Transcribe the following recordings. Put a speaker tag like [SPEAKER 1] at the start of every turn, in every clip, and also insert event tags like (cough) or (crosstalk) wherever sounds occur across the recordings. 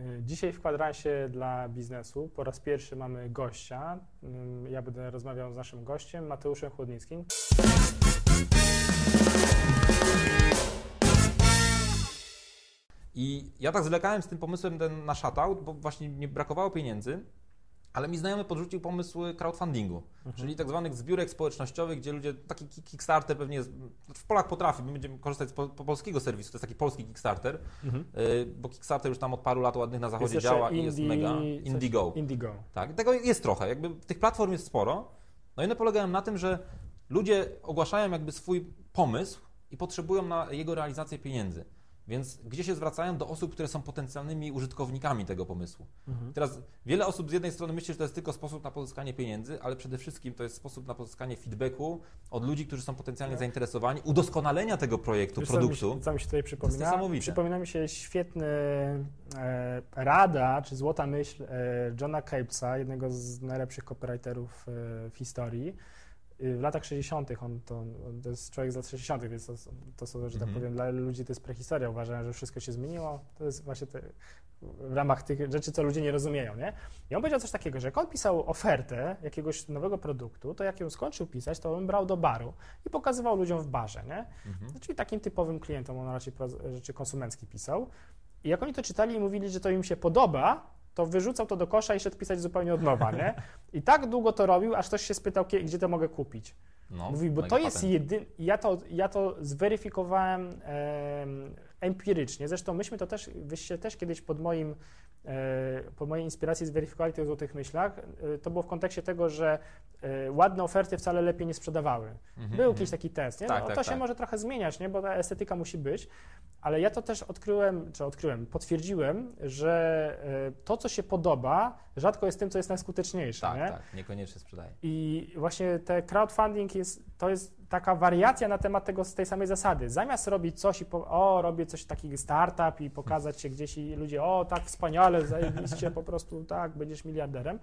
[SPEAKER 1] Y, Dzisiaj w kwadransie dla biznesu po raz pierwszy mamy gościa. Ym, Ja będę rozmawiał z naszym gościem, Mateuszem Chłodnickim.
[SPEAKER 2] I ja tak zwlekałem z tym pomysłem ten na shutout, bo właśnie nie brakowało pieniędzy, ale mi znajomy podrzucił pomysł crowdfundingu, czyli tak zwanych zbiórek społecznościowych, gdzie ludzie, taki ki- Kickstarter pewnie jest, w Polak potrafi, my będziemy korzystać z po, po polskiego serwisu, to jest taki polski Kickstarter, y, bo Kickstarter już tam od paru lat ładnych na zachodzie działa i jest
[SPEAKER 1] Indie-
[SPEAKER 2] mega. Indigo.
[SPEAKER 1] Indigo.
[SPEAKER 2] Tak, tego jest trochę, jakby tych platform jest sporo. No i one polegają na tym, że ludzie ogłaszają jakby swój pomysł i potrzebują na jego realizację pieniędzy. Więc gdzie się zwracają do osób, które są potencjalnymi użytkownikami tego pomysłu. Teraz wiele osób z jednej strony myśli, że to jest tylko sposób na pozyskanie pieniędzy, ale przede wszystkim to jest sposób na pozyskanie feedbacku od ludzi, którzy są potencjalnie zainteresowani, udoskonalenia tego projektu,
[SPEAKER 1] Wiesz, co mi
[SPEAKER 2] produktu.
[SPEAKER 1] się- Co mi się tutaj przypomina?
[SPEAKER 2] niesamowite.
[SPEAKER 1] Przypomina mi się świetny e, rada, czy złota myśl e, Johna Capesa, jednego z najlepszych copywriterów e, w historii. Y, W latach 60. on to, on to jest człowiek z lat 60., więc to, to są, że tak
[SPEAKER 2] Mhm.
[SPEAKER 1] powiem, dla ludzi to jest prehistoria. Uważają, że wszystko się zmieniło. To jest właśnie te, w ramach tych rzeczy, co ludzie nie rozumieją, nie? I on powiedział coś takiego, że jak on pisał ofertę jakiegoś nowego produktu, to jak ją skończył pisać, to on brał do baru i pokazywał ludziom w barze, nie?
[SPEAKER 2] Mhm.
[SPEAKER 1] Czyli takim typowym klientom, on raczej rzeczy konsumenckie pisał. I jak oni to czytali i mówili, że to im się podoba, to wyrzucał to do kosza i szedł pisać zupełnie od nowa, nie? I tak długo to robił, aż ktoś się spytał, gdzie to mogę kupić.
[SPEAKER 2] No,
[SPEAKER 1] Mówi, bo
[SPEAKER 2] mega
[SPEAKER 1] to jest jedyny. Ja to, ja to zweryfikowałem em, empirycznie. Zresztą myśmy to też, wyście też kiedyś pod moim, e, pod mojej inspiracji zweryfikowali tych złotych myślach. E, to było w kontekście tego, że e, ładne oferty wcale lepiej nie sprzedawały.
[SPEAKER 2] Mhm,
[SPEAKER 1] Był
[SPEAKER 2] mhm.
[SPEAKER 1] jakiś taki test, nie?
[SPEAKER 2] Tak,
[SPEAKER 1] no,
[SPEAKER 2] tak,
[SPEAKER 1] to się
[SPEAKER 2] tak.
[SPEAKER 1] może trochę zmieniać, nie? Bo ta estetyka musi być. Ale ja to też odkryłem, czy odkryłem, potwierdziłem, że e, to, co się podoba, rzadko jest tym, co jest najskuteczniejsze.
[SPEAKER 2] Tak,
[SPEAKER 1] nie?
[SPEAKER 2] tak, niekoniecznie sprzedaje.
[SPEAKER 1] I właśnie te crowdfunding jest, to jest taka wariacja na temat tego z tej samej zasady. Zamiast robić coś i po, o, robię coś takiego startup i pokazać się gdzieś i ludzie, o, tak wspaniale, zajebiście, po prostu tak, będziesz miliarderem.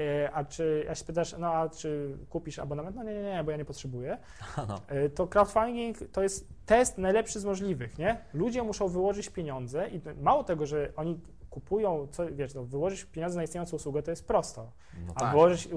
[SPEAKER 1] E, A czy, a się pytasz, no a czy kupisz abonament? No nie, nie, nie, bo ja nie potrzebuję. (laughs)
[SPEAKER 2] No.
[SPEAKER 1] E, To crowdfunding to jest test najlepszy z możliwych, nie? Ludzie muszą wyłożyć pieniądze i mało tego, że oni kupują, co, wiesz, no, wyłożyć pieniądze na istniejącą usługę to jest prosto.
[SPEAKER 2] No
[SPEAKER 1] A
[SPEAKER 2] tak.
[SPEAKER 1] wyłożyć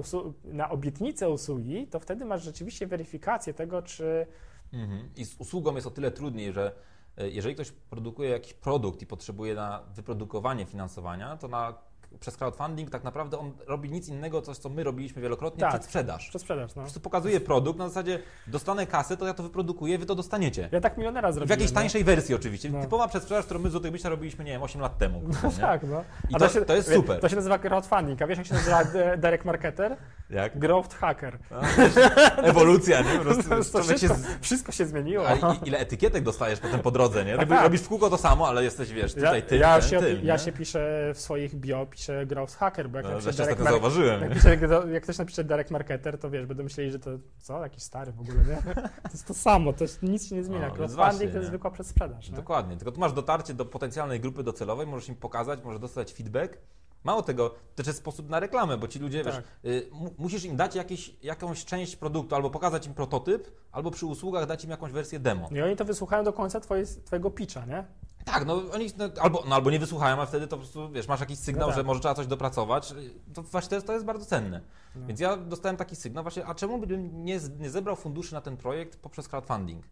[SPEAKER 1] na obietnicę usługi, to wtedy masz rzeczywiście weryfikację tego, czy
[SPEAKER 2] Mhm. I z usługą jest o tyle trudniej, że e, jeżeli ktoś produkuje jakiś produkt i potrzebuje na wyprodukowanie finansowania, to na, przez crowdfunding tak naprawdę on robi nic innego, coś co my robiliśmy wielokrotnie,
[SPEAKER 1] Tak.
[SPEAKER 2] przed sprzedaż.
[SPEAKER 1] przez sprzedaż. No.
[SPEAKER 2] Po prostu pokazuje produkt, na zasadzie dostanę kasę, to ja to wyprodukuję, wy to dostaniecie.
[SPEAKER 1] Ja tak milionera
[SPEAKER 2] W
[SPEAKER 1] zrobiłem.
[SPEAKER 2] jakiejś
[SPEAKER 1] no.
[SPEAKER 2] tańszej wersji oczywiście.
[SPEAKER 1] No.
[SPEAKER 2] Typowa przedsprzedaż, którą my z Złotych Myśla robiliśmy, nie wiem, 8 lat temu.
[SPEAKER 1] No tak, no.
[SPEAKER 2] I
[SPEAKER 1] A
[SPEAKER 2] to- to jest super.
[SPEAKER 1] To się nazywa crowdfunding. A wiesz, jak się nazywa (laughs) de- Direct Marketer?
[SPEAKER 2] Jak?
[SPEAKER 1] Growth Hacker.
[SPEAKER 2] Ewolucja, nie? Po
[SPEAKER 1] To,
[SPEAKER 2] prostu
[SPEAKER 1] to
[SPEAKER 2] człowiek się
[SPEAKER 1] wszystko, wszystko się zmieniło.
[SPEAKER 2] A i, ile etykietek dostajesz potem po drodze, nie? (laughs) Robisz,
[SPEAKER 1] tak.
[SPEAKER 2] robisz w kółko to samo, ale jesteś, wiesz,
[SPEAKER 1] Ja,
[SPEAKER 2] tutaj tym,
[SPEAKER 1] ja,
[SPEAKER 2] ten,
[SPEAKER 1] się, ja się piszę w swoich bio, piszę Growth Hacker, bo jak
[SPEAKER 2] No,
[SPEAKER 1] Mar-
[SPEAKER 2] zauważyłem.
[SPEAKER 1] jak, jak ktoś napisze Direct Marketer, to wiesz, będą myśleli, że to co, jakiś stary w ogóle, nie? To jest to samo, to jest, nic się nie zmienia.
[SPEAKER 2] No,
[SPEAKER 1] Crowdfunding to jest zwykła przedsprzedaż. Nie?
[SPEAKER 2] Dokładnie, tylko tu masz dotarcie do potencjalnej grupy docelowej, możesz im pokazać, możesz dostać feedback. Mało tego, to jest sposób na reklamę, bo ci ludzie,
[SPEAKER 1] Tak.
[SPEAKER 2] wiesz, y, mu- musisz im dać jakąś część produktu, albo pokazać im prototyp, albo przy usługach dać im jakąś wersję demo.
[SPEAKER 1] I oni to wysłuchają do końca twoje, twojego pitcha, nie?
[SPEAKER 2] Tak, no oni no, albo, no, albo nie wysłuchają, a wtedy to po prostu, wiesz, masz jakiś sygnał,
[SPEAKER 1] No tak.
[SPEAKER 2] że może trzeba coś dopracować. To właśnie to jest, to jest bardzo cenne.
[SPEAKER 1] No.
[SPEAKER 2] Więc ja dostałem taki sygnał właśnie, a czemu bym nie, nie zebrał funduszy na ten projekt poprzez crowdfunding?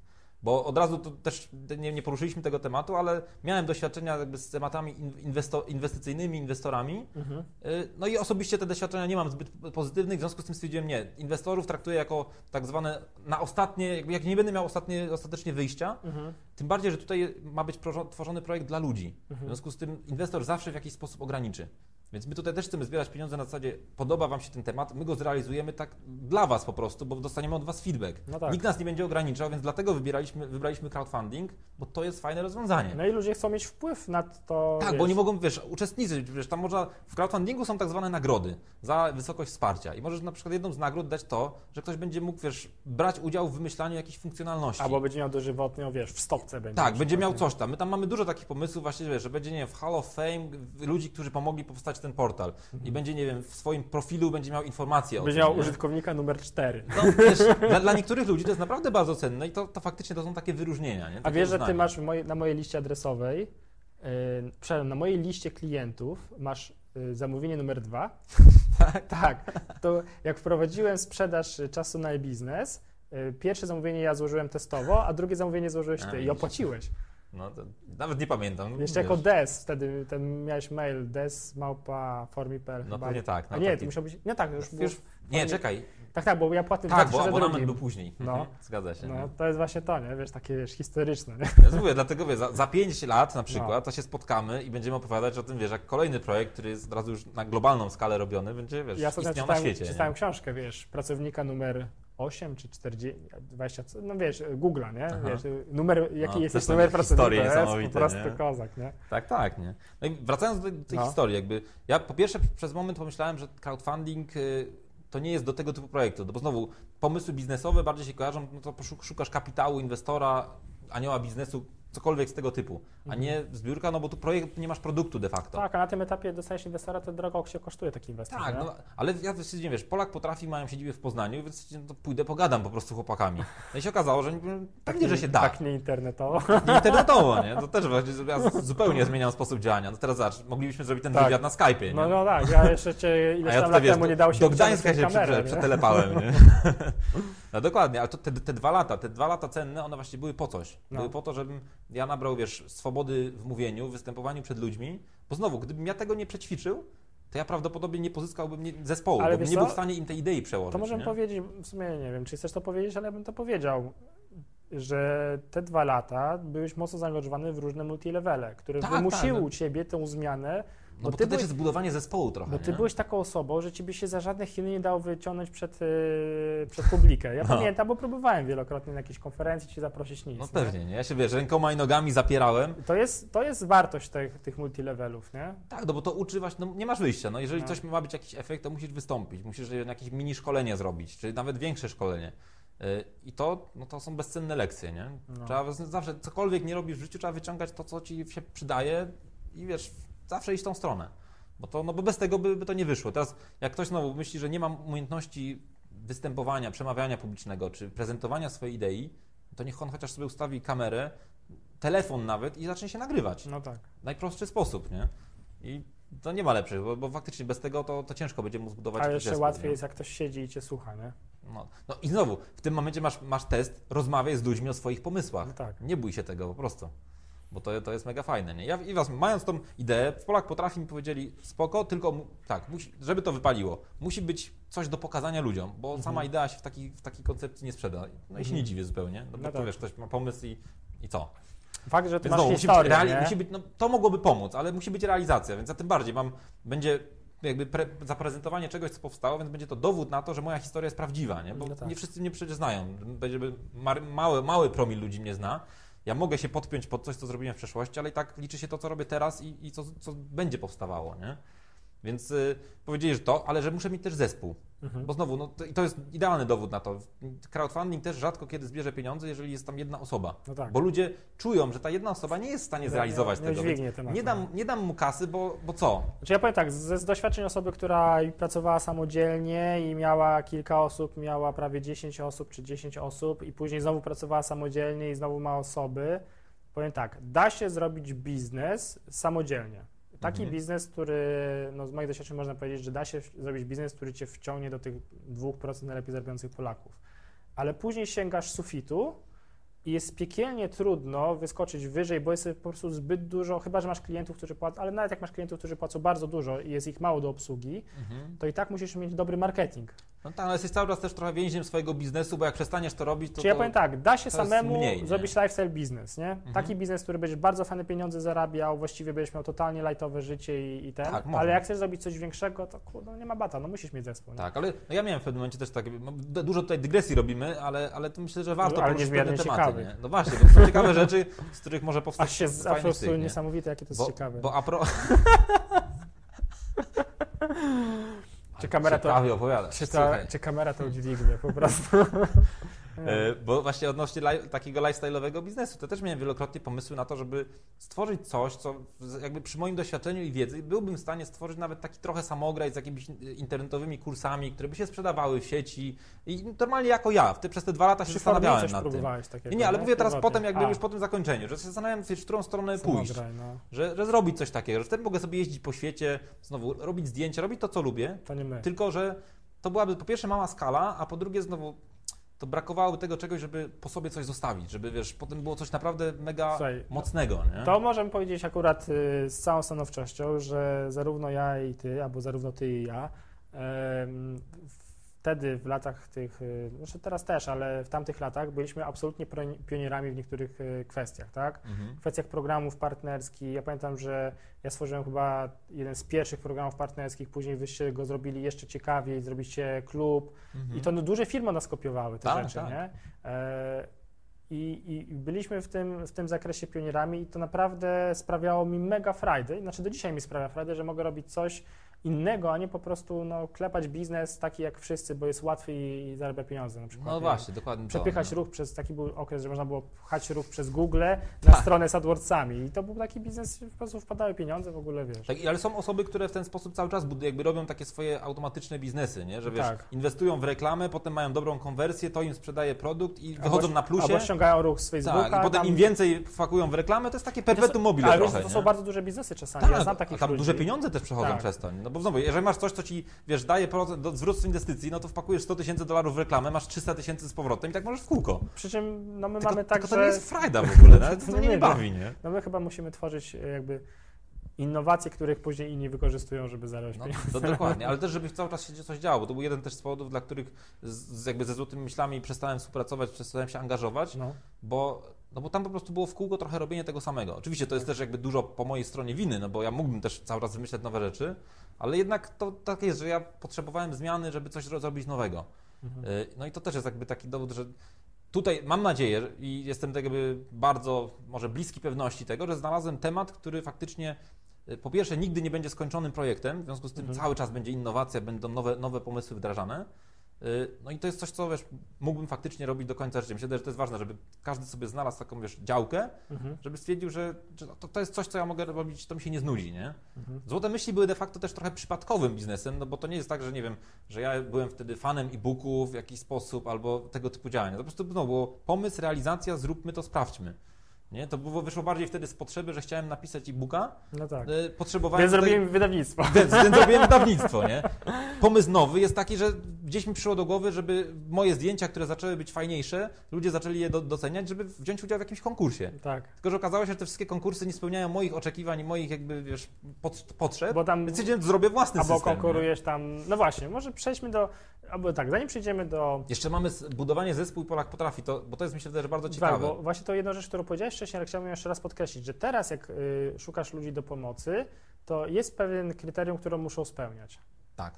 [SPEAKER 2] Bo od razu to też nie, nie poruszyliśmy tego tematu, ale miałem doświadczenia jakby z tematami in- inwesto, inwestycyjnymi, inwestorami.
[SPEAKER 1] Mhm.
[SPEAKER 2] Y, No i osobiście te doświadczenia nie mam zbyt pozytywnych, w związku z tym stwierdziłem nie. Inwestorów traktuję jako tak zwane na ostatnie, jakby jak nie będę miał ostatnie, ostatecznie wyjścia,
[SPEAKER 1] Mhm.
[SPEAKER 2] tym bardziej, że tutaj ma być tworzony projekt dla ludzi. W
[SPEAKER 1] Mhm.
[SPEAKER 2] związku z tym inwestor zawsze w jakiś sposób ograniczy. Więc my tutaj też chcemy zbierać pieniądze na zasadzie, podoba Wam się ten temat, my go zrealizujemy tak dla Was po prostu, bo dostaniemy od Was feedback.
[SPEAKER 1] No tak.
[SPEAKER 2] Nikt nas nie będzie ograniczał, więc dlatego wybieraliśmy, wybraliśmy crowdfunding, bo to jest fajne rozwiązanie.
[SPEAKER 1] No i ludzie chcą mieć wpływ na to.
[SPEAKER 2] Tak,
[SPEAKER 1] wiesz,
[SPEAKER 2] bo oni mogą, wiesz, uczestniczyć, wiesz, tam można, w crowdfundingu są tak zwane nagrody za wysokość wsparcia i możesz na przykład jedną z nagród dać to, że ktoś będzie mógł, wiesz, brać udział w wymyślaniu jakichś funkcjonalności.
[SPEAKER 1] Albo będzie miał dożywotnio, wiesz, w stopce będzie.
[SPEAKER 2] Tak, będzie miał coś tam. My tam mamy dużo takich pomysłów właśnie, wiesz, że będzie, nie wiem, w Hall of Fame ludzi, którzy pomogli powstać ten portal i będzie, nie wiem, w swoim profilu będzie miał informacje
[SPEAKER 1] nie?
[SPEAKER 2] o
[SPEAKER 1] Będzie
[SPEAKER 2] tym.
[SPEAKER 1] miał
[SPEAKER 2] nie?
[SPEAKER 1] użytkownika numer 4.
[SPEAKER 2] No, wiesz, dla, dla niektórych ludzi to jest naprawdę bardzo cenne i to, to faktycznie to są takie wyróżnienia, nie?
[SPEAKER 1] A
[SPEAKER 2] Takie
[SPEAKER 1] wiesz, że ty
[SPEAKER 2] uznania.
[SPEAKER 1] masz w mojej, na mojej liście adresowej przepraszam, na mojej liście klientów masz y, zamówienie numer dwa. (laughs) tak. To jak wprowadziłem sprzedaż czasu na e-biznes, y, pierwsze zamówienie ja złożyłem testowo, a drugie zamówienie złożyłeś
[SPEAKER 2] A,
[SPEAKER 1] ty i
[SPEAKER 2] widzisz.
[SPEAKER 1] opłaciłeś.
[SPEAKER 2] No, to nawet nie pamiętam.
[SPEAKER 1] Jeszcze
[SPEAKER 2] wiesz.
[SPEAKER 1] jako des, wtedy ten miałeś mail des małpa formi.pl
[SPEAKER 2] No pewnie tak.
[SPEAKER 1] A
[SPEAKER 2] No,
[SPEAKER 1] nie,
[SPEAKER 2] taki-
[SPEAKER 1] to musiał być, nie tak, już,
[SPEAKER 2] Już,
[SPEAKER 1] było,
[SPEAKER 2] nie,
[SPEAKER 1] formie-
[SPEAKER 2] czekaj.
[SPEAKER 1] tak, tak, bo ja płatny w
[SPEAKER 2] Tak, bo
[SPEAKER 1] 2002.
[SPEAKER 2] abonament był później.
[SPEAKER 1] No.
[SPEAKER 2] Mhm, Zgadza się.
[SPEAKER 1] No,
[SPEAKER 2] nie?
[SPEAKER 1] to jest właśnie to, nie, wiesz, takie wiesz, historyczne, nie?
[SPEAKER 2] Ja mówię, dlatego wiesz, za, za 5 lat na przykład
[SPEAKER 1] No.
[SPEAKER 2] to się spotkamy i będziemy opowiadać o tym, wiesz, jak kolejny projekt, który jest od razu już na globalną skalę robiony, będzie, wiesz,
[SPEAKER 1] Ja
[SPEAKER 2] istniał na
[SPEAKER 1] czytałem,
[SPEAKER 2] świecie.
[SPEAKER 1] czytałem
[SPEAKER 2] nie?
[SPEAKER 1] książkę, wiesz, pracownika numer 8 czy 40, 20, co- no wiesz, Google'a, nie? Wiesz, numer, jaki
[SPEAKER 2] No,
[SPEAKER 1] jest numer pracownika, jest po prostu
[SPEAKER 2] nie?
[SPEAKER 1] kozak, nie?
[SPEAKER 2] Tak, tak, nie? No i wracając do tej
[SPEAKER 1] No.
[SPEAKER 2] historii, jakby ja po pierwsze przez moment pomyślałem, że crowdfunding y, to nie jest do tego typu projektu, no bo znowu pomysły biznesowe bardziej się kojarzą, no to szukasz kapitału, inwestora, anioła biznesu, cokolwiek z tego typu, a nie zbiórka, no bo tu projekt, nie masz produktu de facto.
[SPEAKER 1] Mhm. Tak, a na tym etapie dostajesz inwestora, to drogo się kosztuje taki inwestor,
[SPEAKER 2] Tak, no, ale ja nie wiesz, Polak potrafi, mają siedzibę w Poznaniu, więc no, pójdę, pogadam po prostu z chłopakami. No i się okazało, że pewnie, że się da.
[SPEAKER 1] Tak nie internetowo.
[SPEAKER 2] Nie internetowo, nie? To też właśnie, ja zupełnie zmieniam sposób działania. No teraz zobacz, moglibyśmy zrobić ten
[SPEAKER 1] Tak.
[SPEAKER 2] wywiad na Skype'ie, nie?
[SPEAKER 1] No, no tak, ja jeszcze cię ileś
[SPEAKER 2] ja
[SPEAKER 1] tam
[SPEAKER 2] tutaj,
[SPEAKER 1] lat
[SPEAKER 2] wiesz,
[SPEAKER 1] temu nie dało się
[SPEAKER 2] do Gdańska się
[SPEAKER 1] tej kamery,
[SPEAKER 2] prze,
[SPEAKER 1] nie?
[SPEAKER 2] przetelepałem, nie? (laughs) No dokładnie, ale to te, te dwa lata, te dwa lata cenne, one właśnie były po coś.
[SPEAKER 1] No.
[SPEAKER 2] Były po to, żebym ja nabrał, wiesz, swobody w mówieniu, w występowaniu przed ludźmi, bo znowu, gdybym ja tego nie przećwiczył, to ja prawdopodobnie nie pozyskałbym nie, zespołu,
[SPEAKER 1] Ale
[SPEAKER 2] bo nie był w stanie im tej idei przełożyć.
[SPEAKER 1] To możemy
[SPEAKER 2] nie?
[SPEAKER 1] powiedzieć, w sumie nie wiem, czy chcesz to powiedzieć, ale ja bym to powiedział, że te dwa lata byłeś mocno zaangażowany w różne multilevele, które
[SPEAKER 2] Tak,
[SPEAKER 1] wymusiły
[SPEAKER 2] tak, no.
[SPEAKER 1] u ciebie tę zmianę,
[SPEAKER 2] No
[SPEAKER 1] bo
[SPEAKER 2] bo
[SPEAKER 1] ty
[SPEAKER 2] to też
[SPEAKER 1] byłeś-
[SPEAKER 2] jest budowanie zespołu trochę,
[SPEAKER 1] bo ty
[SPEAKER 2] nie?
[SPEAKER 1] byłeś taką osobą, że ciebie się za żadne Chiny nie dało wyciągnąć przed, yy, przed publikę. Ja
[SPEAKER 2] No.
[SPEAKER 1] pamiętam, bo próbowałem wielokrotnie na jakiejś konferencji ci zaprosić nic.
[SPEAKER 2] No
[SPEAKER 1] nie?
[SPEAKER 2] pewnie, nie? Ja się, wiesz, rękoma i nogami zapierałem,
[SPEAKER 1] To jest, to jest wartość tych, tych multilevelów, nie?
[SPEAKER 2] Tak, no bo to uczy właśnie, no nie masz wyjścia. No jeżeli
[SPEAKER 1] No.
[SPEAKER 2] coś ma być jakiś efekt, to musisz wystąpić, musisz jakieś mini szkolenie zrobić, czy nawet większe szkolenie. Yy, I to, no to są bezcenne lekcje, nie?
[SPEAKER 1] No.
[SPEAKER 2] Trzeba zawsze, cokolwiek nie robisz w życiu, trzeba wyciągać to, co ci się przydaje i wiesz, zawsze iść tą stronę. Bo, to, no bo bez tego by, by to nie wyszło. Teraz jak ktoś znowu myśli, że nie ma umiejętności występowania, przemawiania publicznego, czy prezentowania swojej idei, to niech on chociaż sobie ustawi kamerę, telefon nawet i zacznie się nagrywać
[SPEAKER 1] No tak.
[SPEAKER 2] najprostszy sposób, nie? I to nie ma lepszych, bo, bo faktycznie bez tego to, to ciężko będzie mu zbudować
[SPEAKER 1] A
[SPEAKER 2] jakiś
[SPEAKER 1] jeszcze
[SPEAKER 2] zespół,
[SPEAKER 1] łatwiej
[SPEAKER 2] nie?
[SPEAKER 1] jest, jak ktoś siedzi i cię słucha, nie?
[SPEAKER 2] No, no i znowu, w tym momencie masz, masz test, rozmawiaj z ludźmi o swoich pomysłach.
[SPEAKER 1] No tak.
[SPEAKER 2] Nie bój się tego po prostu. Bo to, to jest mega fajne. Nie? Ja, I was, mając tą ideę, Polak potrafi mi powiedzieli, spoko, tylko tak, musi, żeby to wypaliło, musi być coś do pokazania ludziom, bo
[SPEAKER 1] Mhm.
[SPEAKER 2] sama idea się w, taki, w takiej koncepcji nie sprzeda. No i się nie dziwię zupełnie, no bo
[SPEAKER 1] No
[SPEAKER 2] to
[SPEAKER 1] tak.
[SPEAKER 2] wiesz, ktoś ma pomysł i, i co?
[SPEAKER 1] Fakt, że
[SPEAKER 2] Więc
[SPEAKER 1] masz
[SPEAKER 2] musi być,
[SPEAKER 1] historię,
[SPEAKER 2] reali-
[SPEAKER 1] nie?
[SPEAKER 2] musi być, no, to mogłoby pomóc, ale musi być realizacja, więc ja tym bardziej mam, będzie jakby pre, zaprezentowanie czegoś, co powstało, więc będzie to dowód na to, że moja historia jest prawdziwa, nie? bo
[SPEAKER 1] No tak.
[SPEAKER 2] nie wszyscy mnie przecież znają. Będzie mały, mały promil ludzi mnie zna. Ja mogę się podpiąć pod coś, co zrobiłem w przeszłości, ale i tak liczy się to, co robię teraz i, i co, co będzie powstawało, nie? Więc y, powiedzieli, że to, ale że muszę mieć też zespół.
[SPEAKER 1] Mhm.
[SPEAKER 2] Bo znowu, no, to, i to jest idealny dowód na to. Crowdfunding też rzadko kiedy zbierze pieniądze, jeżeli jest tam jedna osoba.
[SPEAKER 1] No tak.
[SPEAKER 2] Bo ludzie czują, że ta jedna osoba nie jest w stanie
[SPEAKER 1] Nie-
[SPEAKER 2] zrealizować
[SPEAKER 1] nie
[SPEAKER 2] tego. więc
[SPEAKER 1] tematu,
[SPEAKER 2] nie, dam,
[SPEAKER 1] no.
[SPEAKER 2] nie dam mu kasy, bo, bo co?
[SPEAKER 1] Znaczy ja powiem tak, z, z doświadczeń osoby, która pracowała samodzielnie i miała kilka osób, miała prawie 10 osób czy 10 osób i później znowu pracowała samodzielnie i znowu ma osoby, powiem tak, da się zrobić biznes samodzielnie. Taki
[SPEAKER 2] Mhm.
[SPEAKER 1] biznes, który, no z moich doświadczeń można powiedzieć, że da się zrobić biznes, który cię wciągnie do tych 2% najlepiej zarabiających Polaków. Ale później sięgasz sufitu i jest piekielnie trudno wyskoczyć wyżej, bo jest po prostu zbyt dużo, chyba że masz klientów, którzy płacą, ale nawet jak masz klientów, którzy płacą bardzo dużo i jest ich mało do obsługi, to i tak musisz mieć dobry marketing.
[SPEAKER 2] No tak, ale jesteś cały czas też trochę więźniem swojego biznesu, bo jak przestaniesz to robić, to.
[SPEAKER 1] Czyli ja
[SPEAKER 2] to...
[SPEAKER 1] powiem tak, da się
[SPEAKER 2] to
[SPEAKER 1] samemu
[SPEAKER 2] mniej, nie?
[SPEAKER 1] zrobić lifestyle biznes, nie? Taki biznes, który będziesz bardzo fajne pieniądze zarabiał, właściwie będziesz miał totalnie lightowe życie i, i ten,
[SPEAKER 2] Tak, można.
[SPEAKER 1] ale jak chcesz zrobić coś większego, to kurde, no nie ma bata, no musisz mieć zespół. Nie?
[SPEAKER 2] Tak, ale no ja miałem w pewnym momencie też tak, no, du- dużo tutaj dygresji robimy, ale, ale to myślę, że warto
[SPEAKER 1] Ale
[SPEAKER 2] poruszyć pewne tematy.
[SPEAKER 1] ciekawych.
[SPEAKER 2] Nie? No właśnie, bo są ciekawe (laughs) rzeczy, z których może powstać
[SPEAKER 1] Aż się z, a po prostu
[SPEAKER 2] nie?
[SPEAKER 1] niesamowite, jakie to jest
[SPEAKER 2] bo,
[SPEAKER 1] ciekawe.
[SPEAKER 2] Bo a pro... (laughs) (laughs)
[SPEAKER 1] Czy kamera to- Czy, ta, czy kamera to udźwignie po prostu? (laughs)
[SPEAKER 2] E, Bo właśnie odnośnie takiego lifestyle'owego biznesu, to też miałem wielokrotnie pomysły na to, żeby stworzyć coś, co jakby przy moim doświadczeniu i wiedzy byłbym w stanie stworzyć nawet taki trochę samograj z jakimiś internetowymi kursami, które by się sprzedawały w sieci i normalnie jako ja. W te, przez te dwa lata się
[SPEAKER 1] formie
[SPEAKER 2] zastanawiałem
[SPEAKER 1] coś
[SPEAKER 2] nad tym.
[SPEAKER 1] takiego,
[SPEAKER 2] Nie, nie, ale mówię teraz potem, jakby
[SPEAKER 1] A,
[SPEAKER 2] już po tym zakończeniu, że się zastanawiam, wiesz, w którą stronę pójść.
[SPEAKER 1] samograj, no.
[SPEAKER 2] Że, że zrobić coś takiego, że wtedy mogę sobie jeździć po świecie, znowu robić zdjęcia, robić to, co lubię,
[SPEAKER 1] To nie my.
[SPEAKER 2] tylko że to byłaby po pierwsze mała skala, a po drugie znowu to brakowałoby tego czegoś, żeby po sobie coś zostawić, żeby wiesz, potem było coś naprawdę mega
[SPEAKER 1] Słuchaj,
[SPEAKER 2] mocnego, nie?
[SPEAKER 1] To możemy powiedzieć akurat y, z całą stanowczością, że zarówno ja i ty, albo zarówno ty i ja, wtedy w latach tych, y, znaczy teraz też, ale w tamtych latach byliśmy absolutnie pionierami w niektórych y, kwestiach, tak?
[SPEAKER 2] Mhm.
[SPEAKER 1] W kwestiach programów partnerskich. Ja pamiętam, że ja stworzyłem chyba jeden z pierwszych programów partnerskich, później wyście go zrobili jeszcze ciekawiej, zrobiliście klub
[SPEAKER 2] Mhm.
[SPEAKER 1] i to no, duże firmy nas kopiowały te
[SPEAKER 2] Tak,
[SPEAKER 1] rzeczy,
[SPEAKER 2] tak.
[SPEAKER 1] nie? E, i, i, byliśmy w tym, w tym zakresie pionierami i to naprawdę sprawiało mi mega frajdę, znaczy do dzisiaj mi sprawia frajdę, że mogę robić coś innego, a nie po prostu no, klepać biznes taki jak wszyscy, bo jest łatwy i, zarabia pieniądze na przykład.
[SPEAKER 2] No
[SPEAKER 1] nie?
[SPEAKER 2] właśnie, dokładnie
[SPEAKER 1] Przepychać
[SPEAKER 2] to. no.
[SPEAKER 1] ruch przez, taki był okres, że można było pchać ruch przez Google na
[SPEAKER 2] Tak.
[SPEAKER 1] stronę z AdWordsami i to był taki biznes, po prostu wpadały pieniądze w ogóle, wiesz.
[SPEAKER 2] Tak, ale są osoby, które w ten sposób cały czas jakby robią takie swoje automatyczne biznesy, nie? że wiesz,
[SPEAKER 1] Tak.
[SPEAKER 2] inwestują w reklamę, potem mają dobrą konwersję, to im sprzedaje produkt i wychodzą
[SPEAKER 1] albo,
[SPEAKER 2] na plusie.
[SPEAKER 1] Albo ściągają ruch z Facebooka.
[SPEAKER 2] Tak, i potem
[SPEAKER 1] tam-
[SPEAKER 2] im więcej wpakują w reklamę, to jest takie perpetuum mobile
[SPEAKER 1] Ale
[SPEAKER 2] trochę,
[SPEAKER 1] to
[SPEAKER 2] nie?
[SPEAKER 1] są bardzo duże biznesy czasami,
[SPEAKER 2] Tak,
[SPEAKER 1] ja znam
[SPEAKER 2] a
[SPEAKER 1] takich
[SPEAKER 2] tam
[SPEAKER 1] ludzi.
[SPEAKER 2] duże pieniądze też przechodzą
[SPEAKER 1] Tak.
[SPEAKER 2] przez to. nie? No bo znowu, jeżeli masz coś, co ci, wiesz, daje procent, do, zwrot z inwestycji, no to wpakujesz 100 tysięcy dolarów w reklamę, masz 300 tysięcy z powrotem i tak możesz w kółko.
[SPEAKER 1] Przy czym no my
[SPEAKER 2] Tylko,
[SPEAKER 1] mamy tak,
[SPEAKER 2] tylko to
[SPEAKER 1] że
[SPEAKER 2] nie jest frajda w (laughs) ogóle, no, to,
[SPEAKER 1] No
[SPEAKER 2] to mnie
[SPEAKER 1] nie
[SPEAKER 2] nie bawi, nie?
[SPEAKER 1] no my chyba musimy tworzyć e, jakby innowacje, których później inni wykorzystują, żeby zarabiać
[SPEAKER 2] No,
[SPEAKER 1] pieniądze.
[SPEAKER 2] to dokładnie, ale (laughs) też, żeby cały czas się coś działo, bo to był jeden też z powodów, dla których z jakby ze złotymi myślami przestałem współpracować, przestałem się angażować,
[SPEAKER 1] No.
[SPEAKER 2] bo, no bo tam po prostu było w kółko trochę robienie tego samego. Oczywiście to jest też jakby dużo po mojej stronie winy, no bo ja mógłbym też cały czas wymyślać nowe rzeczy, ale jednak to tak jest, że ja potrzebowałem zmiany, żeby coś ro- zrobić nowego.
[SPEAKER 1] Mhm.
[SPEAKER 2] Y, No i to też jest jakby taki dowód, że tutaj mam nadzieję i jestem tak jakby bardzo może bliski pewności tego, że znalazłem temat, który faktycznie y, po pierwsze nigdy nie będzie skończonym projektem, w związku z tym
[SPEAKER 1] Mhm.
[SPEAKER 2] cały czas będzie innowacja, będą nowe, nowe pomysły wdrażane. Y, No i to jest coś, co wiesz, mógłbym faktycznie robić do końca życia. Myślę, że to jest ważne, żeby każdy sobie znalazł taką wiesz, działkę,
[SPEAKER 1] Mhm.
[SPEAKER 2] żeby stwierdził, że, że to, to jest coś, co ja mogę robić, to mi się nie znudzi, nie?
[SPEAKER 1] Mhm.
[SPEAKER 2] Złote myśli były de facto też trochę przypadkowym biznesem, no bo to nie jest tak, że nie wiem, że ja byłem wtedy fanem e-booków w jakiś sposób albo tego typu działania. To po prostu no, było pomysł, realizacja, zróbmy to, sprawdźmy. Nie? To było, wyszło bardziej wtedy z potrzeby, że chciałem napisać e-booka,
[SPEAKER 1] No tak.
[SPEAKER 2] y, potrzebowałem
[SPEAKER 1] Więc
[SPEAKER 2] tutaj-
[SPEAKER 1] zrobiłem wydawnictwo. (laughs)
[SPEAKER 2] więc, więc zrobiłem wydawnictwo, nie? Pomysł nowy jest taki, że gdzieś mi przyszło do głowy, żeby moje zdjęcia, które zaczęły być fajniejsze, ludzie zaczęli je do, doceniać, żeby wziąć udział w jakimś konkursie.
[SPEAKER 1] Tak.
[SPEAKER 2] Tylko, że okazało się, że te wszystkie konkursy nie spełniają moich oczekiwań i moich jakby, wiesz, pot, potrzeb,
[SPEAKER 1] Bo tam
[SPEAKER 2] więc zrobię własny
[SPEAKER 1] albo
[SPEAKER 2] system. nie?
[SPEAKER 1] konkurujesz tam. No właśnie, może przejdźmy do. Albo tak, zanim przejdziemy do.
[SPEAKER 2] Jeszcze mamy budowanie zespół Polak potrafi, to, bo to jest myślę też bardzo
[SPEAKER 1] Tak,
[SPEAKER 2] ciekawe.
[SPEAKER 1] bo właśnie to jedna rzecz, którą powiedziałeś wcześniej, ale chciałbym jeszcze raz podkreślić, że teraz jak y, szukasz ludzi do pomocy, to jest pewien kryterium, które muszą spełniać.
[SPEAKER 2] Tak.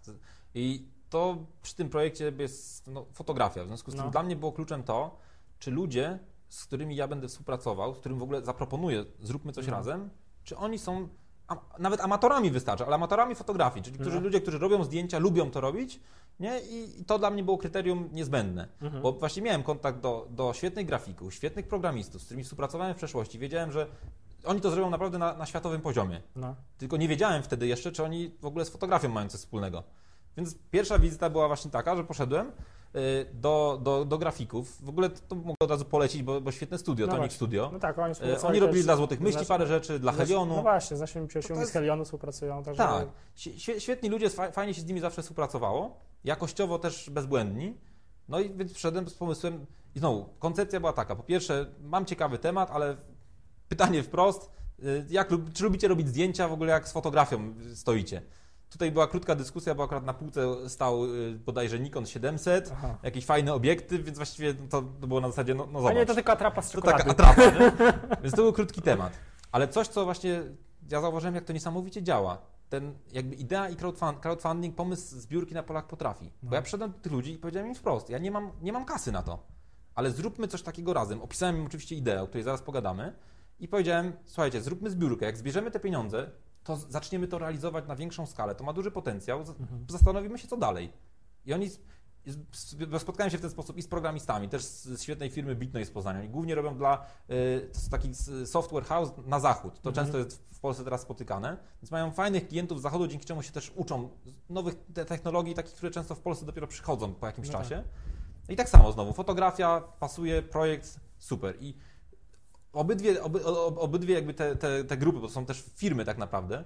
[SPEAKER 2] I to przy tym projekcie jest no, fotografia. W związku z tym
[SPEAKER 1] No.
[SPEAKER 2] dla mnie było kluczem to, czy ludzie, z którymi ja będę współpracował, z którymi w ogóle zaproponuję, zróbmy coś
[SPEAKER 1] No.
[SPEAKER 2] razem, czy oni są nawet amatorami wystarczy, ale amatorami fotografii, czyli którzy,
[SPEAKER 1] No.
[SPEAKER 2] ludzie, którzy robią zdjęcia, lubią to robić, nie? I, to dla mnie było kryterium niezbędne.
[SPEAKER 1] Mhm.
[SPEAKER 2] Bo właśnie miałem kontakt do, do świetnych grafików, świetnych programistów, z którymi współpracowałem w przeszłości. Wiedziałem, że oni to zrobią naprawdę na, na światowym poziomie.
[SPEAKER 1] No.
[SPEAKER 2] Tylko nie wiedziałem wtedy jeszcze, czy oni w ogóle z fotografią mają coś wspólnego. Więc pierwsza wizyta była właśnie taka, że poszedłem do, do, do grafików. W ogóle to, to mogę od razu polecić, bo, bo świetne studio,
[SPEAKER 1] No
[SPEAKER 2] Tonic. Studio.
[SPEAKER 1] no tak, oni
[SPEAKER 2] Y, Oni robili dla Złotych Myśli parę rzeczy, dla Helionu.
[SPEAKER 1] No właśnie, z naszymi przyjaciółmi
[SPEAKER 2] jest-
[SPEAKER 1] z Helionu współpracują. Także
[SPEAKER 2] Tak, Świe- świetni ludzie, fa- fajnie się z nimi zawsze współpracowało, jakościowo też bezbłędni. No i więc przyszedłem z pomysłem, i znowu, koncepcja była taka, po pierwsze, mam ciekawy temat, ale pytanie wprost, y, jak, czy lubicie robić zdjęcia w ogóle, jak z fotografią stoicie? Tutaj była krótka dyskusja, bo akurat na półce stał y, bodajże Nikon 700,
[SPEAKER 1] Aha.
[SPEAKER 2] jakiś fajny obiektyw, więc właściwie to, to było na zasadzie, no, no
[SPEAKER 1] A
[SPEAKER 2] zobacz.
[SPEAKER 1] nie, to tylko atrapa z
[SPEAKER 2] To taka
[SPEAKER 1] czekolady.
[SPEAKER 2] atrapa? (laughs) Więc to był krótki temat. Ale coś, co właśnie ja zauważyłem, jak to niesamowicie działa. Ten jakby idea i crowdfund, crowdfunding, pomysł zbiórki na Polak potrafi.
[SPEAKER 1] No.
[SPEAKER 2] Bo ja przyszedłem do tych ludzi i powiedziałem im wprost, ja nie mam, nie mam kasy na to, ale zróbmy coś takiego razem. Opisałem im oczywiście ideę, o której zaraz pogadamy i powiedziałem, słuchajcie, zróbmy zbiórkę, jak zbierzemy te pieniądze, to zaczniemy to realizować na większą skalę, to ma duży potencjał,
[SPEAKER 1] Mhm.
[SPEAKER 2] zastanowimy się, co dalej. I oni, spotkałem się w ten sposób i z programistami, też z, świetnej firmy Bitnoise z Poznania. Oni głównie robią dla, y, to jest taki software house na zachód. To
[SPEAKER 1] Mhm.
[SPEAKER 2] często jest w Polsce teraz spotykane. Więc mają fajnych klientów z zachodu, dzięki czemu się też uczą nowych te- technologii, takich, które często w Polsce dopiero przychodzą po jakimś
[SPEAKER 1] No tak.
[SPEAKER 2] czasie. I tak samo znowu, fotografia, pasuje, projekt, super. I obydwie, oby, ob- obydwie jakby te, te, te grupy, bo to są też firmy tak naprawdę,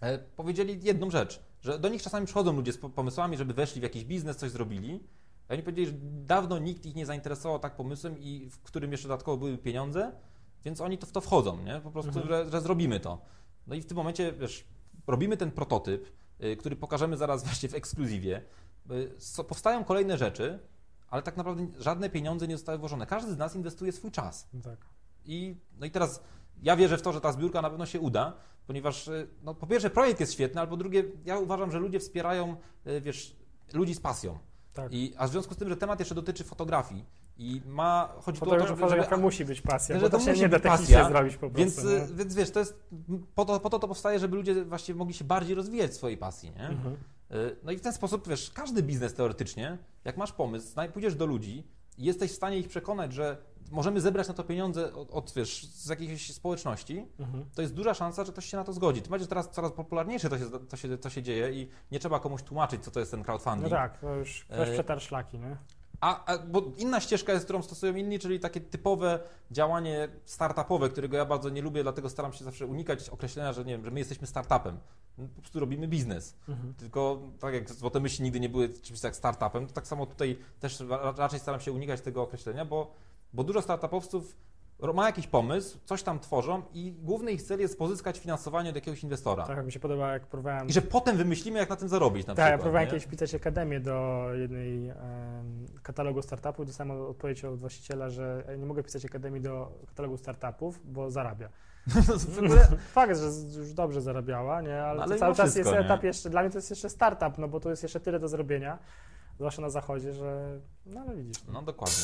[SPEAKER 2] e, powiedzieli jedną rzecz, że do nich czasami przychodzą ludzie z po- pomysłami, żeby weszli w jakiś biznes, coś zrobili. A oni powiedzieli, że dawno nikt ich nie zainteresował tak pomysłem i w którym jeszcze dodatkowo były pieniądze, więc oni to w to wchodzą, nie? Po prostu,
[SPEAKER 1] Mhm.
[SPEAKER 2] że, że zrobimy to. No i w tym momencie, wiesz, robimy ten prototyp, y, który pokażemy zaraz (laughs) właśnie w ekskluzywie. So- Powstają kolejne rzeczy, ale tak naprawdę żadne pieniądze nie zostały włożone. Każdy z nas inwestuje swój czas.
[SPEAKER 1] Tak.
[SPEAKER 2] I, no i teraz ja wierzę w to, że ta zbiórka na pewno się uda, ponieważ y, no, po pierwsze projekt jest świetny, ale po drugie ja uważam, że ludzie wspierają, y, wiesz, ludzi z pasją.
[SPEAKER 1] tak.
[SPEAKER 2] I, a w związku z tym, że temat jeszcze dotyczy fotografii i ma, chodzi tu o to, żeby,
[SPEAKER 1] fotografia musi być pasja,
[SPEAKER 2] że
[SPEAKER 1] to,
[SPEAKER 2] to
[SPEAKER 1] się nie da technicznie
[SPEAKER 2] pasja,
[SPEAKER 1] zrobić po prostu.
[SPEAKER 2] więc, y, więc wiesz, to jest, po to, po to to powstaje, żeby ludzie właśnie mogli się bardziej rozwijać w swojej pasji, nie?
[SPEAKER 1] Mhm.
[SPEAKER 2] Y, No i w ten sposób, wiesz, każdy biznes teoretycznie, jak masz pomysł, pójdziesz do ludzi i jesteś w stanie ich przekonać, że możemy zebrać na to pieniądze od, od wiesz, z jakiejś społeczności,
[SPEAKER 1] Mhm.
[SPEAKER 2] to jest duża szansa, że ktoś się na to zgodzi. Tym bardziej, że teraz coraz popularniejsze to się, to, się, to się dzieje i nie trzeba komuś tłumaczyć, co to jest ten crowdfunding.
[SPEAKER 1] No tak, to już ktoś
[SPEAKER 2] E,
[SPEAKER 1] przetarł szlaki, nie?
[SPEAKER 2] A, a bo inna ścieżka jest, którą stosują inni, czyli takie typowe działanie startupowe, którego ja bardzo nie lubię, dlatego staram się zawsze unikać określenia, że nie wiem, że my jesteśmy startupem. My po prostu robimy biznes.
[SPEAKER 1] Mhm.
[SPEAKER 2] Tylko tak jak złote myśli nigdy nie były czymś jak startupem, to tak samo tutaj też ra- raczej staram się unikać tego określenia, bo, bo dużo startupowców ma jakiś pomysł, coś tam tworzą i główny ich cel jest pozyskać finansowanie od jakiegoś inwestora.
[SPEAKER 1] Tak, mi się podoba, jak próbowałem...
[SPEAKER 2] I że potem wymyślimy, jak na tym zarobić na
[SPEAKER 1] Tak, ja
[SPEAKER 2] przykład.
[SPEAKER 1] próbowałem
[SPEAKER 2] nie?
[SPEAKER 1] kiedyś pisać akademię do jednej katalogu startupów. Dostałem odpowiedź od właściciela, że nie mogę pisać akademii do katalogu startupów, bo zarabia. (laughs)
[SPEAKER 2] No, w ogóle (laughs)
[SPEAKER 1] Fakt, że już dobrze zarabiała, nie? Ale,
[SPEAKER 2] No, ale
[SPEAKER 1] cały czas
[SPEAKER 2] wszystko,
[SPEAKER 1] jest
[SPEAKER 2] nie?
[SPEAKER 1] etap jeszcze, dla mnie to jest jeszcze startup, no bo tu jest jeszcze tyle do zrobienia, zwłaszcza na zachodzie, że no ale widzisz.
[SPEAKER 2] No dokładnie.